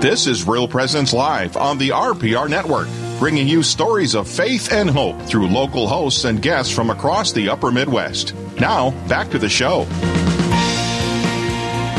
This is Real Presence Live on the RPR Network, bringing you stories of faith and hope through local hosts and guests from across the upper Midwest. Now, back to the show.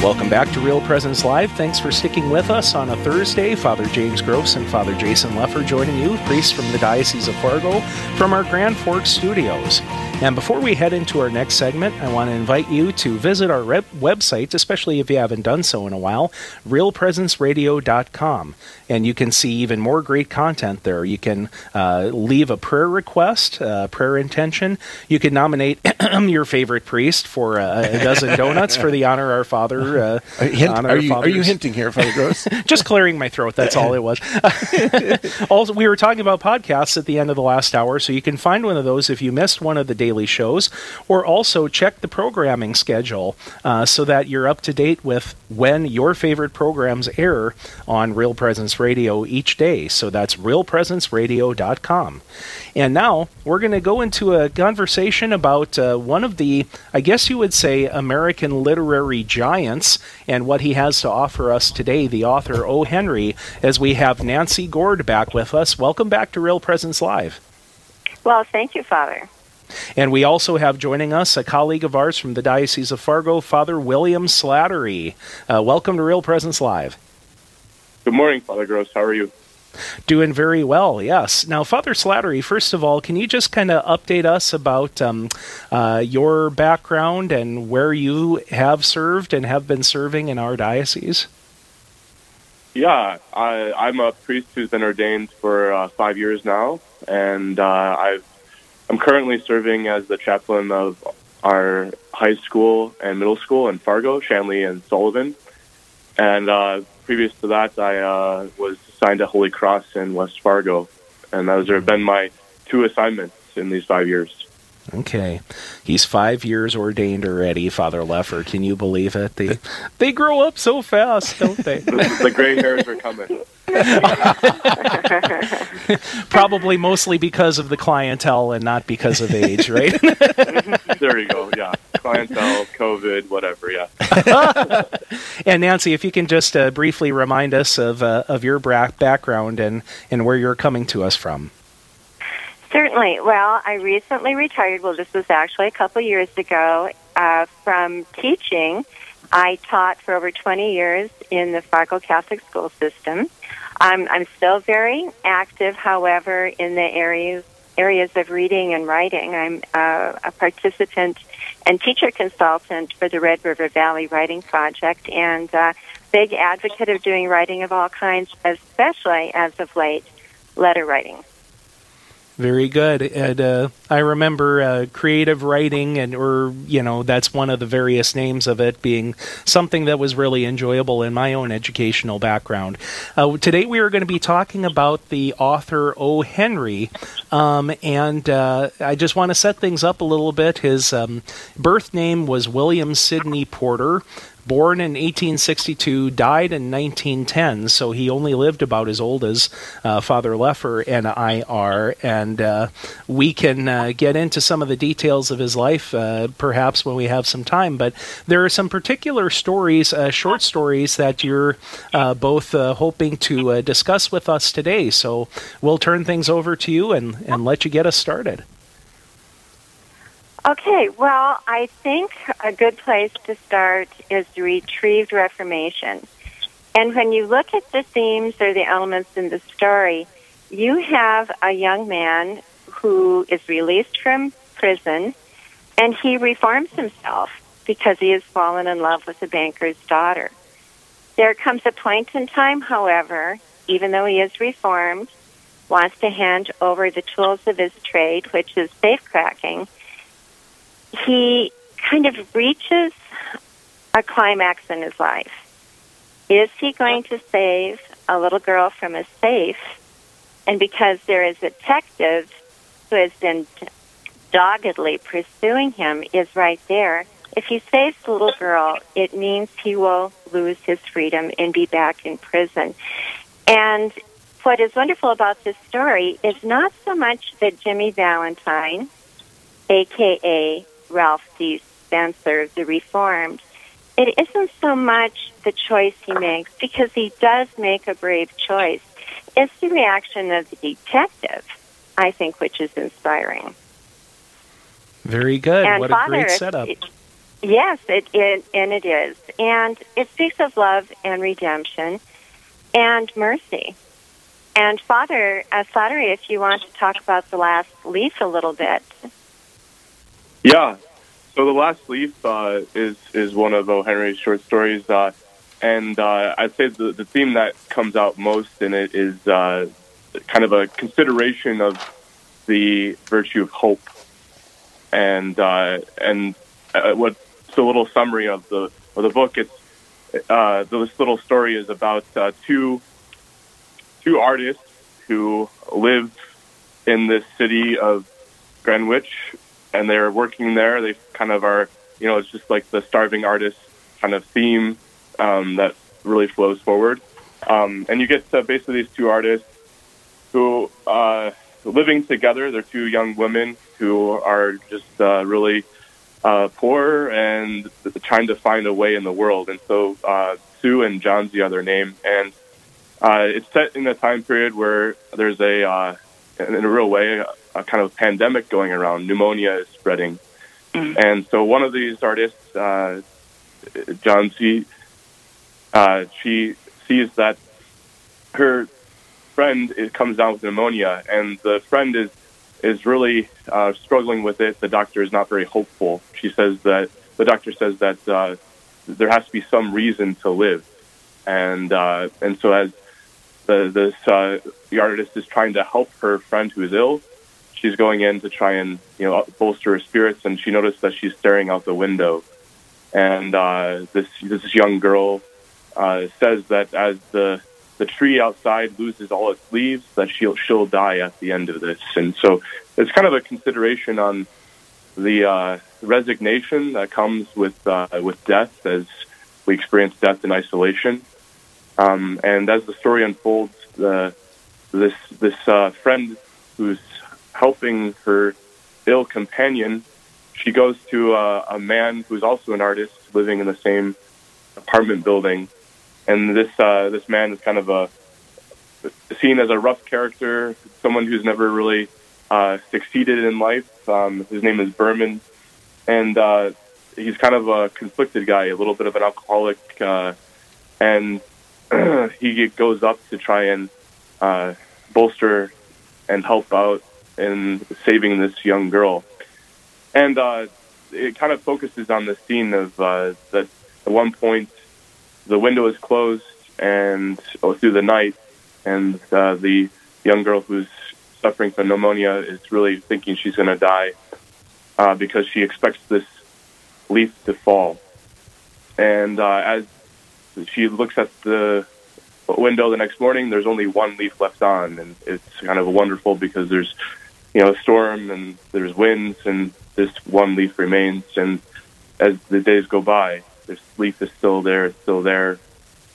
Welcome back to Real Presence Live. Thanks for sticking with us on a Thursday. Father James Gross and Father Jason Lefor joining you, priests from the Diocese of Fargo, from our Grand Forks studios. And before we head into our next segment, I want to invite you to visit our rep- website, especially if you haven't done so in a while, realpresenceradio.com. And you can see even more great content there. You can uh, leave a prayer request, uh, prayer intention. You can nominate your favorite priest for uh, a dozen donuts for the Honor Our Father. Uh, Hint, honor are, you, are you hinting here, Father Gross? Just clearing my throat. That's all it was. also, we were talking about podcasts at the end of the last hour, so you can find one of those if you missed one of the daily shows, or also check the programming schedule uh, so that you're up to date with when your favorite programs air on Real Presence Radio each day. So that's realpresenceradio.com. And now we're going to go into a conversation about uh, one of the, I guess you would say, American literary giants and what he has to offer us today, the author O. Henry, as we have Nancy Gord back with us. Welcome back to Real Presence Live. Well, thank you, Father. And we also have joining us a colleague of ours from the Diocese of Fargo, Father William Slattery. Uh, welcome to Real Presence Live. Good morning, Father Gross. How are you? Doing very well, yes. Now, Father Slattery, first of all, can you just kind of update us about um, uh, your background and where you have served and have been serving in our diocese? Yeah, I, I'm a priest who's been ordained for uh, five years now, and uh, I've, I'm currently serving as the chaplain of our high school and middle school in Fargo, Shanley, and Sullivan. And uh, previous to that, I uh, was assigned to Holy Cross in West Fargo, and those have been my two assignments in these five years. Okay, he's five years ordained already, Father Lefor. Can you believe it? They they grow up so fast, don't they? the, gray hairs are coming. Probably mostly because of the clientele and not because of age, right? there you go. Yeah, clientele, COVID, whatever. Yeah. and Nancy, if you can just uh, briefly remind us of uh, of your bra- background and and where you're coming to us from. Certainly. Well, I recently retired. Well, this was actually a couple years ago uh, from teaching. I taught for over 20 years in the Fargo Catholic school system. I'm, I'm still very active, however, in the areas areas of reading and writing. I'm uh, a participant and teacher consultant for the Red River Valley Writing Project, and uh, big advocate of doing writing of all kinds, especially as of late, letter writing. Very good. And uh, I remember uh, creative writing, and or you know that's one of the various names of it being something that was really enjoyable in my own educational background. Uh, today we are going to be talking about the author O. Henry, um, and uh, I just want to set things up a little bit. His um, birth name was William Sidney Porter born in 1862, died in 1910, so he only lived about as old as uh, Father Lefor and I are. And uh, we can uh, get into some of the details of his life uh, perhaps when we have some time. But there are some particular stories, uh, short stories, that you're uh, both hoping to discuss with us today. So we'll turn things over to you and, and let you get us started. Okay, well, I think a good place to start is the retrieved Reformation. And when you look at the themes or the elements in the story, you have a young man who is released from prison and he reforms himself because he has fallen in love with the banker's daughter. There comes a point in time, however, even though he is reformed, wants to hand over the tools of his trade, which is safecracking he kind of reaches a climax in his life. Is he going to save a little girl from a safe? And because there is a detective who has been doggedly pursuing him, is right there. If he saves the little girl, it means he will lose his freedom and be back in prison. And what is wonderful about this story is not so much that Jimmy Valentine, aka Ralph D. Spencer, the Reformed, it isn't so much the choice he makes, because he does make a brave choice. It's the reaction of the detective, I think, which is inspiring. Very good. And what Father, a great setup. It, yes, it, it and it is, and it speaks of love and redemption and mercy. And Father uh, Slattery, if you want to talk about the last leaf a little bit. Yeah. So the last leaf uh, is is one of O. Henry's short stories, uh, and uh, I'd say the the theme that comes out most in it is uh, kind of a consideration of the virtue of hope, and uh, and uh, what's a little summary of the of the book. It's this little story is about two two artists who live in this city of Greenwich, and they're working there. They kind of are, you know, it's just like the starving artist kind of theme um, that really flows forward. Um, and you get to basically these two artists who uh, living together. They're two young women who are just uh, really uh, poor and trying to find a way in the world. And so uh, Sue and John's the other name, and uh, it's set in a time period where there's a, uh, in a real way, a, kind of pandemic going around. Pneumonia is spreading, Mm-hmm. and so one of these artists, uh, Johnsy Uh, she sees that her friend comes down with pneumonia, and the friend is is really uh, struggling with it. The doctor is not very hopeful. She says that the doctor says that uh, there has to be some reason to live, and uh, and so as the this uh, the artist is trying to help her friend who is ill, she's going in to try and you know bolster her spirits, and she noticed that she's staring out the window, and uh, this this young girl uh, says that as the the tree outside loses all its leaves, that she'll she'll die at the end of this, and so it's kind of a consideration on the uh, resignation that comes with uh, with death as we experience death in isolation, um, and as the story unfolds, the this this uh, friend who's helping her ill companion, she goes to uh, a man who's also an artist living in the same apartment building, and this uh, this man is kind of a seen as a rough character, someone who's never really uh, succeeded in life. Um, his name is Behrman, and uh, he's kind of a conflicted guy, a little bit of an alcoholic, uh, and he goes up to try and uh, bolster and help out in saving this young girl. And uh, it kind of focuses on the scene of uh, that at one point the window is closed and oh, through the night, and uh, the young girl who's suffering from pneumonia is really thinking she's going to die uh, because she expects this leaf to fall. And uh, as she looks at the window the next morning, there's only one leaf left on, and it's kind of wonderful because there's you know a storm and there's winds, and this one leaf remains. And as the days go by, this leaf is still there, it's still there,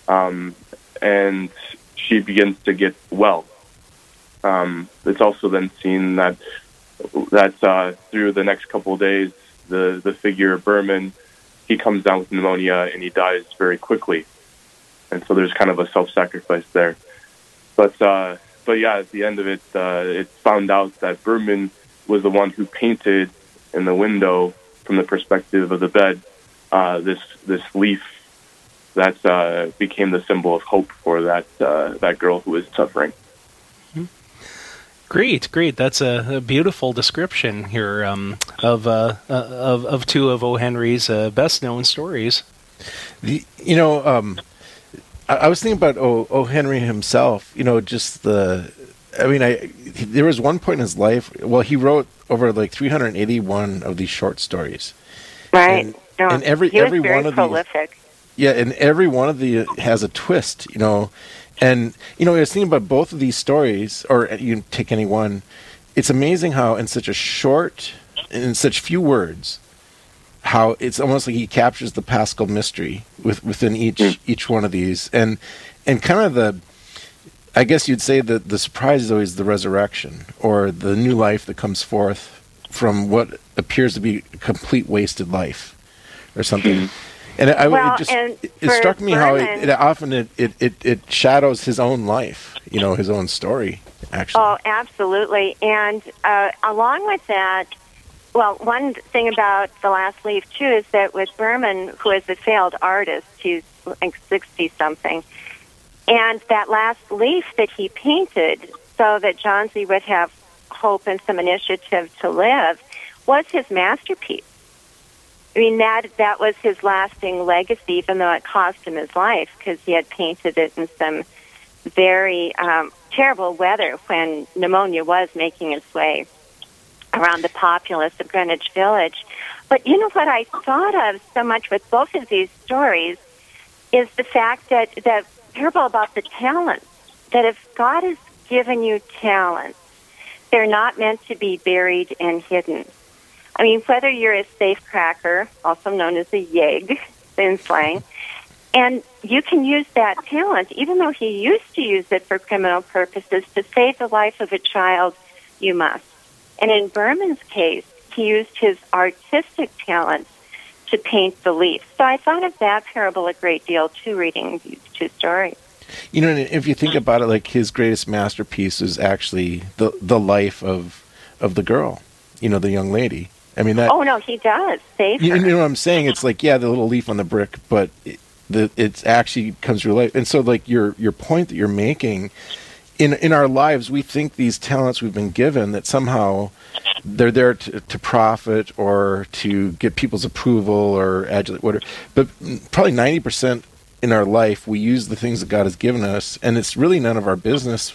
um, and she begins to get well. Um, it's also then seen that that uh, through the next couple of days, the the figure Behrman, he comes down with pneumonia and he dies very quickly, and so there's kind of a self-sacrifice there. But uh, but yeah, at the end of it, uh, it's found out that Behrman was the one who painted in the window from the perspective of the bed uh, this this leaf that uh, became the symbol of hope for that uh, that girl who was suffering. Great, great. That's a, a beautiful description here um, of, uh, uh, of of two of O. Henry's uh, best known stories. The, you know, um, I, I, was thinking about O. o. Henry himself. You know, just the. I mean, I there was one point in his life. Well, he wrote over like 381 of these short stories. Right. And, no, and every he was every very one of prolific. these. Yeah, and every one of the uh, has a twist. You know, and you know, I was thinking about both of these stories, or uh, you can take any one. It's amazing how, in such a short, in such few words, how it's almost like he captures the Paschal mystery with, within each Mm. each one of these, and and kind of the, I guess you'd say that the surprise is always the resurrection or the new life that comes forth from what appears to be a complete wasted life, or something. And I, Well, it just and it, for struck me how it, it often it, it, it, it shadows his own life, you know, his own story. Actually, Oh, absolutely. And uh, along with that, well, one thing about the last leaf too is that with Behrman, who is a failed artist, he's like sixty something, and that last leaf that he painted so that Johnsy would have hope and some initiative to live was his masterpiece. I mean that that was his lasting legacy, even though it cost him his life because he had painted it in some very um, terrible weather when pneumonia was making its way around the populace of Greenwich Village. But you know what I thought of so much with both of these stories is the fact that that parable about the talents. That if God has given you talents, they're not meant to be buried and hidden. I mean, whether you're a safecracker, also known as a yegg in slang, and you can use that talent, even though he used to use it for criminal purposes, to save the life of a child, you must. And in Behrman's case, he used his artistic talents to paint the leaf. So I thought of that parable a great deal too, reading these two stories. you know, and if you think about it, like his greatest masterpiece is actually the the life of of the girl, you know, the young lady. I mean that. Oh no, he does save You, her. you know what I'm saying? It's like yeah, the little leaf on the brick, but it, the it's actually comes to life. And so like your your point that you're making in in our lives, we think these talents we've been given that somehow they're there to, to profit or to get people's approval or adulate whatever. But probably ninety percent in our life, we use the things that God has given us, and it's really none of our business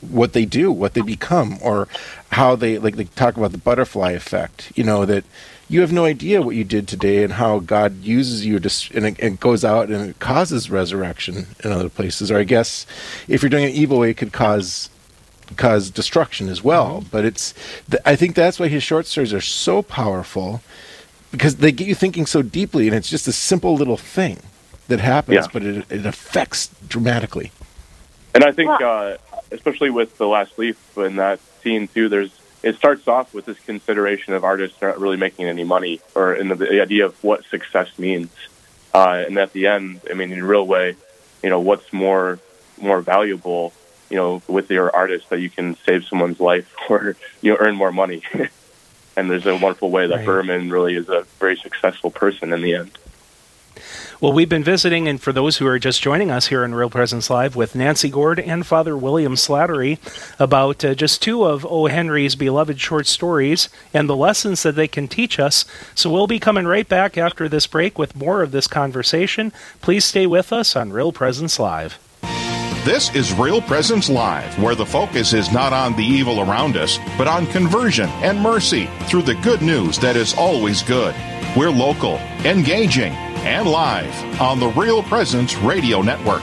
what they do, what they become, or how they like. They talk about the butterfly effect. You know that you have no idea what you did today and how God uses you to, and it, it goes out and it causes resurrection in other places. Or I guess if you're doing it evil way, it could cause cause destruction as well. But it's, th- I think that's why his short stories are so powerful because they get you thinking so deeply, and it's just a simple little thing that happens, Yeah. but it, it affects dramatically. And I think, Well- uh, especially with the last leaf in that scene too, there's it starts off with this consideration of artists not really making any money, or in the, the idea of what success means. Uh, and at the end, I mean, in a real way, you know, what's more more valuable, you know, with your artist that you can save someone's life or you know earn more money. and there's a wonderful way that Right. Behrman really is a very successful person in the end. Well, we've been visiting, and for those who are just joining us here in Real Presence Live with Nancy Gord and Father William Slattery about uh, just two of O. Henry's beloved short stories and the lessons that they can teach us. So we'll be coming right back after this break with more of this conversation. Please stay with us on Real Presence Live. This is Real Presence Live, where the focus is not on the evil around us, but on conversion and mercy through the good news that is always good. We're local, engaging, and live on the Real Presence Radio Network.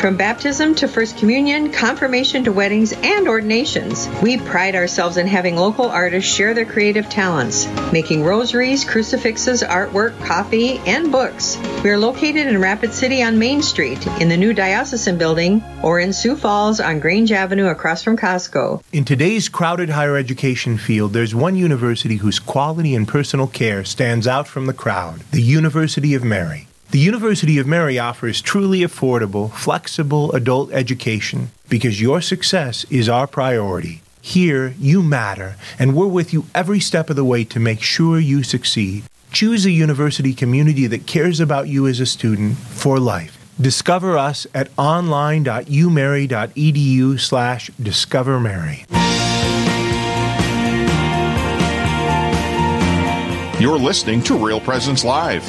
From baptism to First Communion, confirmation to weddings, and ordinations, we pride ourselves in having local artists share their creative talents, making rosaries, crucifixes, artwork, coffee, and books. We are located in Rapid City on Main Street, in the new Diocesan Building, or in Sioux Falls on Grange Avenue across from Costco. In today's crowded higher education field, there's one university whose quality and personal care stands out from the crowd the University of Mary. The University of Mary offers truly affordable, flexible adult education because your success is our priority. Here, you matter, and we're with you every step of the way to make sure you succeed. Choose a university community that cares about you as a student for life. Discover us at online.umary.edu slash discovermary. You're listening to Real Presence Live.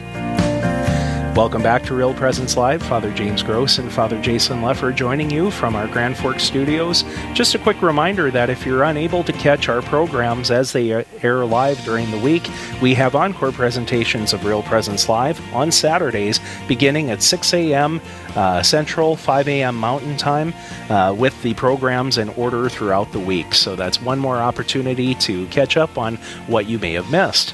Welcome back to Real Presence Live. Father James Gross and Father Jason Lefor joining you from our Grand Forks studios. Just a quick reminder that if you're unable to catch our programs as they air live during the week, we have encore presentations of Real Presence Live on Saturdays beginning at 6 a.m. Uh, Central, 5 a.m. Mountain Time, uh, with the programs in order throughout the week. So that's one more opportunity to catch up on what you may have missed.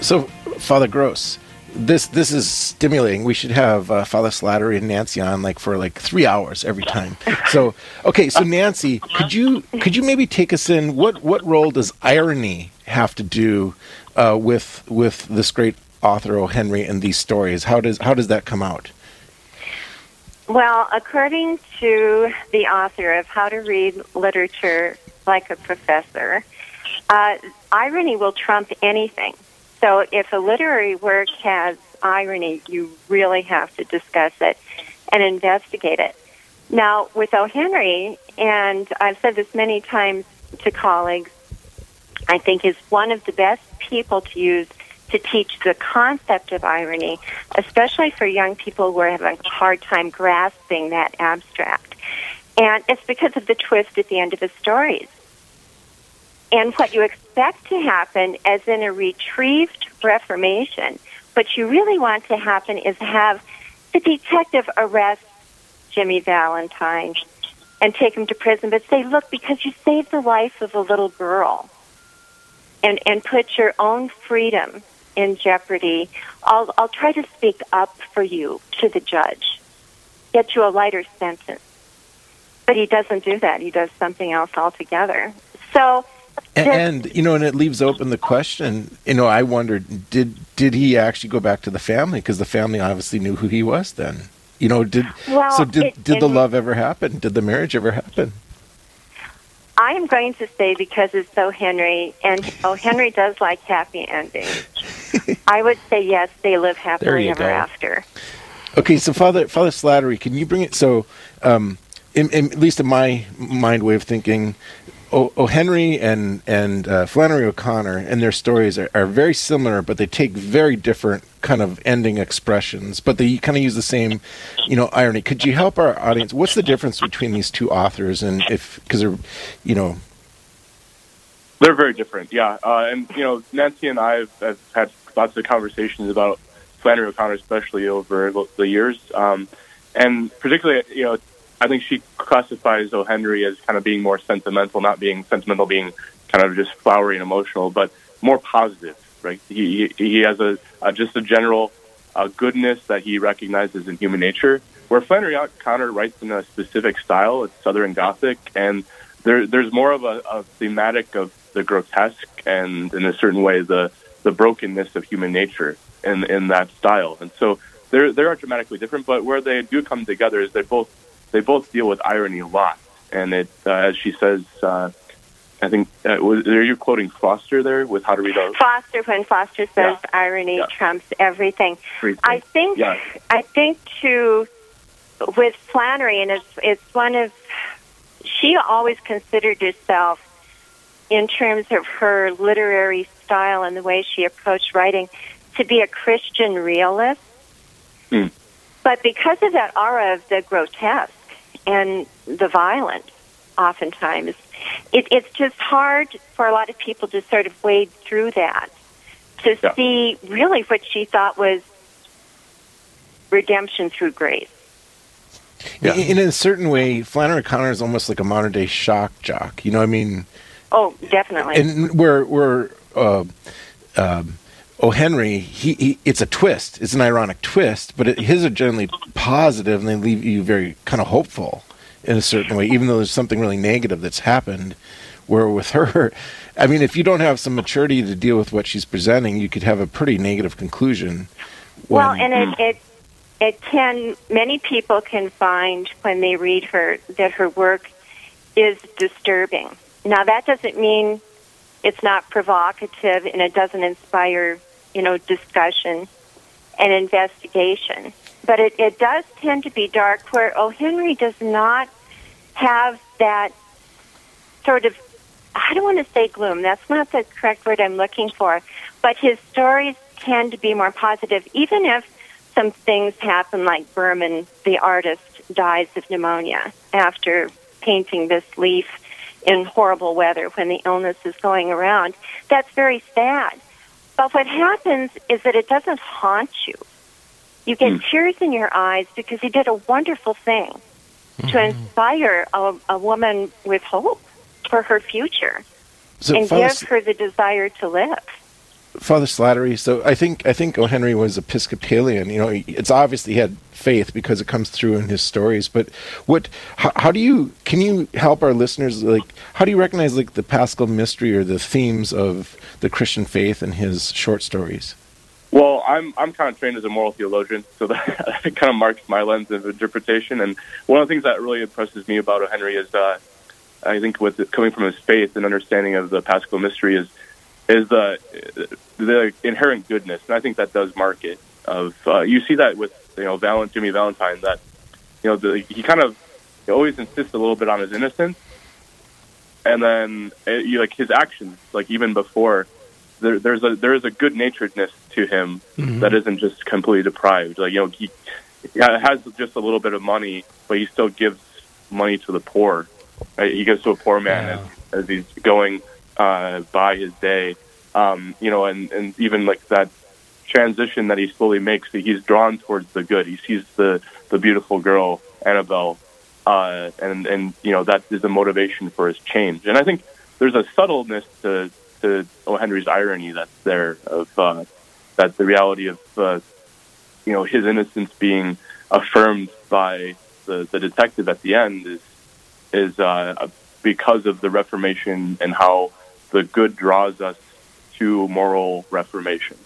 So, Father Gross, this this is stimulating. We should have uh, Father Slattery and Nancy on like for like three hours every time. So okay, so Nancy, could you could you maybe take us in? What what role does irony have to do uh, with with this great author O. Henry and these stories? How does how does that come out? Well, according to the author of How to Read Literature Like a Professor, uh, irony will trump anything. So if a literary work has irony, you really have to discuss it and investigate it. Now, with O. Henry, and I've said this many times to colleagues, I think is one of the best people to use to teach the concept of irony, especially for young people who are having a hard time grasping that abstract. And it's because of the twist at the end of his stories. And what you expect to happen as in a retrieved reformation, what you really want to happen is have the detective arrest Jimmy Valentine and take him to prison, but say, look, because you saved the life of a little girl and, and put your own freedom in jeopardy, I'll, I'll try to speak up for you to the judge, get you a lighter sentence. But he doesn't do that. He does something else altogether. So and, and, you know, and it leaves open the question. You know, I wondered did did he actually go back to the family because the family obviously knew who he was then. You know, did well, so did it, did the love ever happen? Did the marriage ever happen? I am going to say because it's so Henry, and oh, Henry does like happy endings. I would say yes, they live happily ever go. after. Okay, so Father Father Slattery, can you bring it? So, um, in, in, at least in my mind way of thinking, O. o. Henry and and uh, Flannery O'Connor and their stories are, are, very similar, but they take very different kind of ending expressions. But they kind of use the same, you know, irony. Could you help our audience? What's the difference between these two authors? And if because they're, you know, they're very different. Yeah, uh, and you know, Nancy and I have, have, had lots of conversations about Flannery O'Connor, especially over the years, um, and particularly, you know I think she classifies O. Henry as kind of being more sentimental, not being sentimental, being kind of just flowery and emotional, but more positive. Right? He he, has a, a just a general uh, goodness that he recognizes in human nature. Where Flannery O'Connor writes in a specific style, it's Southern Gothic, and there there's more of a, a thematic of the grotesque and in a certain way the the brokenness of human nature in in that style. And so they're they are dramatically different, but where they do come together is they both they both deal with irony a lot. And it, uh, as she says, uh, I think, uh, was, are you quoting Foster there with how to read out? Foster, when Foster says yeah. irony yeah. trumps everything. everything. I think, yeah. I think too, with Flannery, and it's, it's one of, she always considered herself in terms of her literary style and the way she approached writing to be a Christian realist. Mm. But because of that aura of the grotesque, and the violence oftentimes. It, it's just hard for a lot of people to sort of wade through that to yeah. see really what she thought was redemption through grace. Yeah. In, in a certain way, Flannery O'Connor is almost like a modern day shock jock. You know, I mean, oh, definitely. And where where uh, um, O. Henry, he, he, it's a twist. It's an ironic twist, but it, his are generally positive, and they leave you very kind of hopeful. in a certain way, even though there's something really negative that's happened. Where with her, I mean, if you don't have some maturity to deal with what she's presenting, you could have a pretty negative conclusion. Well, and it, it it can many people can find when they read her that her work is disturbing. Now that doesn't mean it's not provocative and it doesn't inspire, you know, discussion and investigation. But it, it does tend to be dark where O. Henry does not have that sort of I don't want to say gloom, that's not the correct word I'm looking for, but his stories tend to be more positive, even if some things happen like Behrman, the artist, dies of pneumonia after painting this leaf in horrible weather when the illness is going around. That's very sad. But what happens is that it doesn't haunt you. You get mm. tears in your eyes because he did a wonderful thing mm-hmm. to inspire a, a, woman with hope for her future so and give her the desire to live. Father Slattery. So I think I think O. Henry was Episcopalian. You know, it's obvious he had faith because it comes through in his stories. But what? How, how, do you? Can you help our listeners? Like, how do you recognize like the Paschal mystery or the themes of the Christian faith in his short stories? Well, I'm I'm kind of trained as a moral theologian, so that kind of marks my lens of interpretation. And one of the things that really impresses me about O. Henry is, uh, I think, with coming from his faith and understanding of the Paschal mystery is is the the inherent goodness, and I think that does mark it. Of uh, you see that with you know Valent, Jimmy Valentine that you know the, he kind of he always insists a little bit on his innocence, and then it, uh, you, like his actions, like even before there, there's a there is a good naturedness to him mm-hmm. that isn't just completely deprived. Like you know he, he has just a little bit of money, but he still gives money to the poor. Right? He gives to a poor man yeah. as, as he's going uh, by his day. Um, you know, and, and even like that transition that he slowly makes, he's drawn towards the good. He sees the, the beautiful girl, Annabelle, uh, and, and, you know, that is the motivation for his change. And I think there's a subtleness to, to O. Henry's irony that's there of, uh, that the reality of, uh, you know, his innocence being affirmed by the, the detective at the end is, is, uh, because of the Reformation and how the good draws us to moral reformation.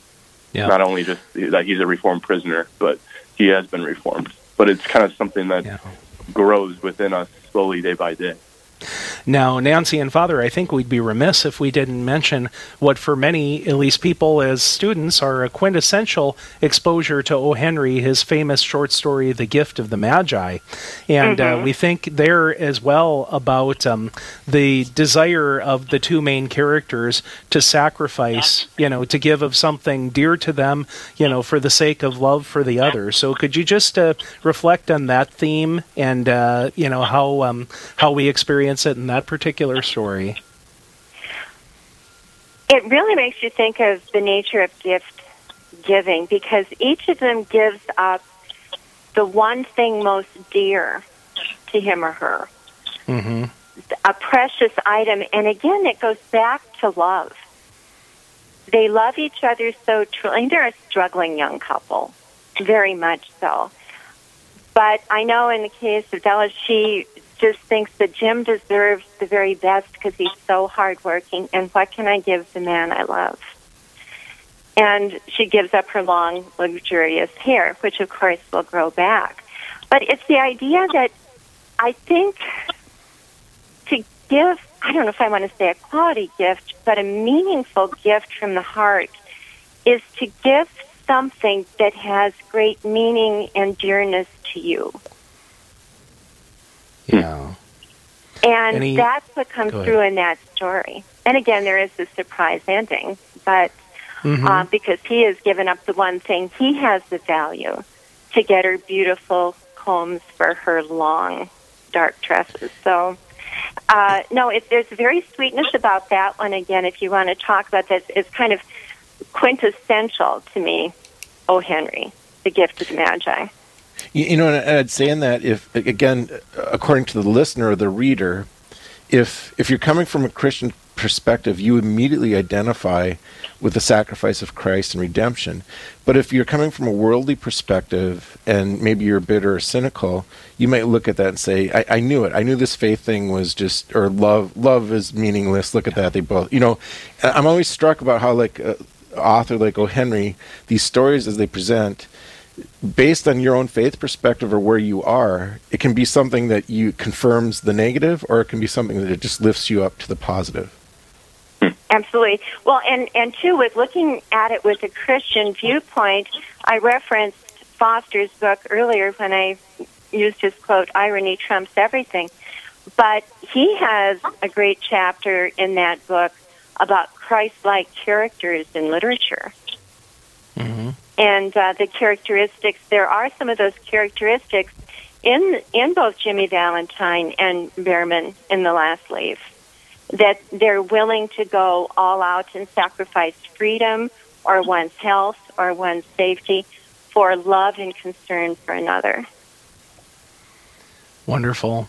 Yeah. Not only just that he's a reformed prisoner, but he has been reformed. But it's kind of something that yeah. grows within us slowly day by day. Now, Nancy and Father, I think we'd be remiss if we didn't mention what, for many, at least people as students, are a quintessential exposure to O. Henry, his famous short story, The Gift of the Magi. And uh, mm-hmm. uh, we think there as well about um, the desire of the two main characters to sacrifice, you know, to give of something dear to them, you know, for the sake of love for the other. So could you just uh, reflect on that theme and, uh, you know, how, um, how we experience it in that particular story? It really makes you think of the nature of gift giving because each of them gives up the one thing most dear to him or her. Mm-hmm. A precious item. And again, it goes back to love. They love each other so truly. They're a struggling young couple, very much so. But I know in the case of Della, she just thinks that Jim deserves the very best because he's so hardworking. And what can I give the man I love? And she gives up her long, luxurious hair, which of course will grow back. But it's the idea that I think to give, I don't know if I want to say a quality gift, but a meaningful gift from the heart is to give something that has great meaning and dearness to you. Yeah. And, he, that's what comes through in that story. And again, there is a surprise ending, but mm-hmm. uh, because he has given up the one thing he has the value to get her beautiful combs for her long, dark tresses. So, uh, no, it, there's very sweetness about that one. Again, if you want to talk about this, it's kind of quintessential to me. O. Henry, the gift of the Magi. You, you know, and I'd say in that if again, according to the listener or the reader, if if you're coming from a Christian perspective, you immediately identify with the sacrifice of Christ and redemption. But if you're coming from a worldly perspective and maybe you're bitter or cynical, you might look at that and say, I, I knew it. I knew this faith thing was just, or love, love is meaningless. Look at that. They both, you know, I'm always struck about how, like, uh, author like O. Henry, these stories as they present, based on your own faith perspective or where you are, it can be something that you confirms the negative, or it can be something that it just lifts you up to the positive. Absolutely. Well, and and two, with looking at it with a Christian viewpoint, I referenced Foster's book earlier when I used his quote, "Irony trumps everything." But he has a great chapter in that book about Christ-like characters in literature. Mm-hmm. And uh, the characteristics, there are some of those characteristics in in both Jimmy Valentine and Behrman in The Last Leaf that they're willing to go all out and sacrifice freedom or one's health or one's safety for love and concern for another. Wonderful.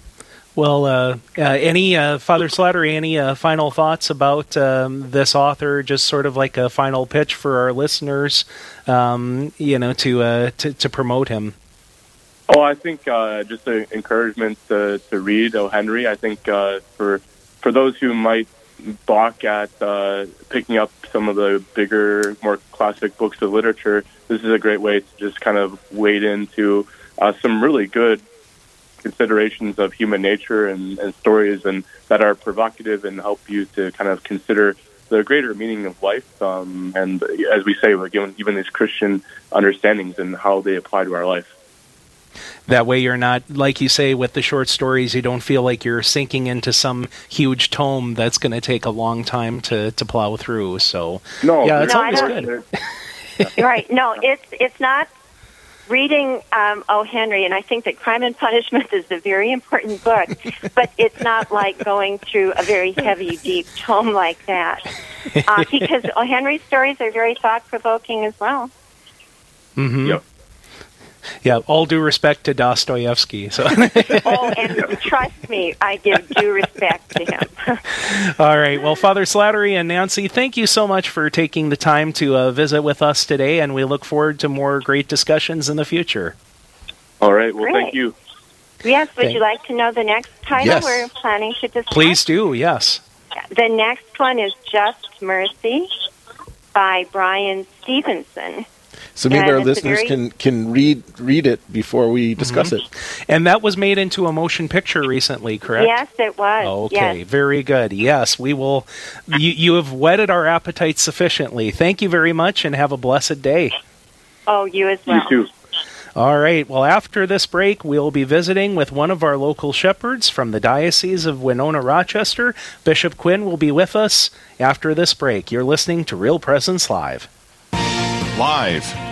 Well, uh, uh, any uh, Father Slattery, any uh, final thoughts about um, this author? Just sort of like a final pitch for our listeners, um, you know, to, uh, to, to promote him. Oh, I think uh, just an encouragement to, to read O. Henry. I think for for those who might balk at picking up some of the bigger, more classic books of literature, this is a great way to just kind of wade into some really good considerations of human nature and, and stories and that are provocative and help you to kind of consider the greater meaning of life um, and as we say given even these christian understandings and how they apply to our life that way, you're not, like you say, with the short stories, you don't feel like you're sinking into some huge tome that's going to take a long time to, to plow through. So, no, yeah, it's no, always good. right. No, it's, it's not reading um, O. Henry, and I think that Crime and Punishment is a very important book, but it's not like going through a very heavy, deep tome like that. Uh, because O. Henry's stories are very thought provoking as well. Mm-hmm. Yep yeah, all due respect to Dostoevsky. So. oh, and trust me, I give due respect to him. all right. Well, Father Slattery and Nancy, thank you so much for taking the time to uh, visit with us today, and we look forward to more great discussions in the future. All right. Well, Great. thank you. Yes, would Thank- you like to know the next title Yes. we're planning to discuss? Please do. Yes. The next one is Just Mercy by Bryan Stevenson. So maybe And our listeners very- can, can read read it before we mm-hmm. discuss it. And that was made into a motion picture recently, correct? Yes, it was. Okay, Yes. very good. Yes, we will. You, you have whetted our appetites sufficiently. Thank you very much, and have a blessed day. Oh, you as well. You too. All right. Well, after this break, we'll be visiting with one of our local shepherds from the Diocese of Winona Rochester. Bishop Quinn will be with us after this break. You're listening to Real Presence Live. Live,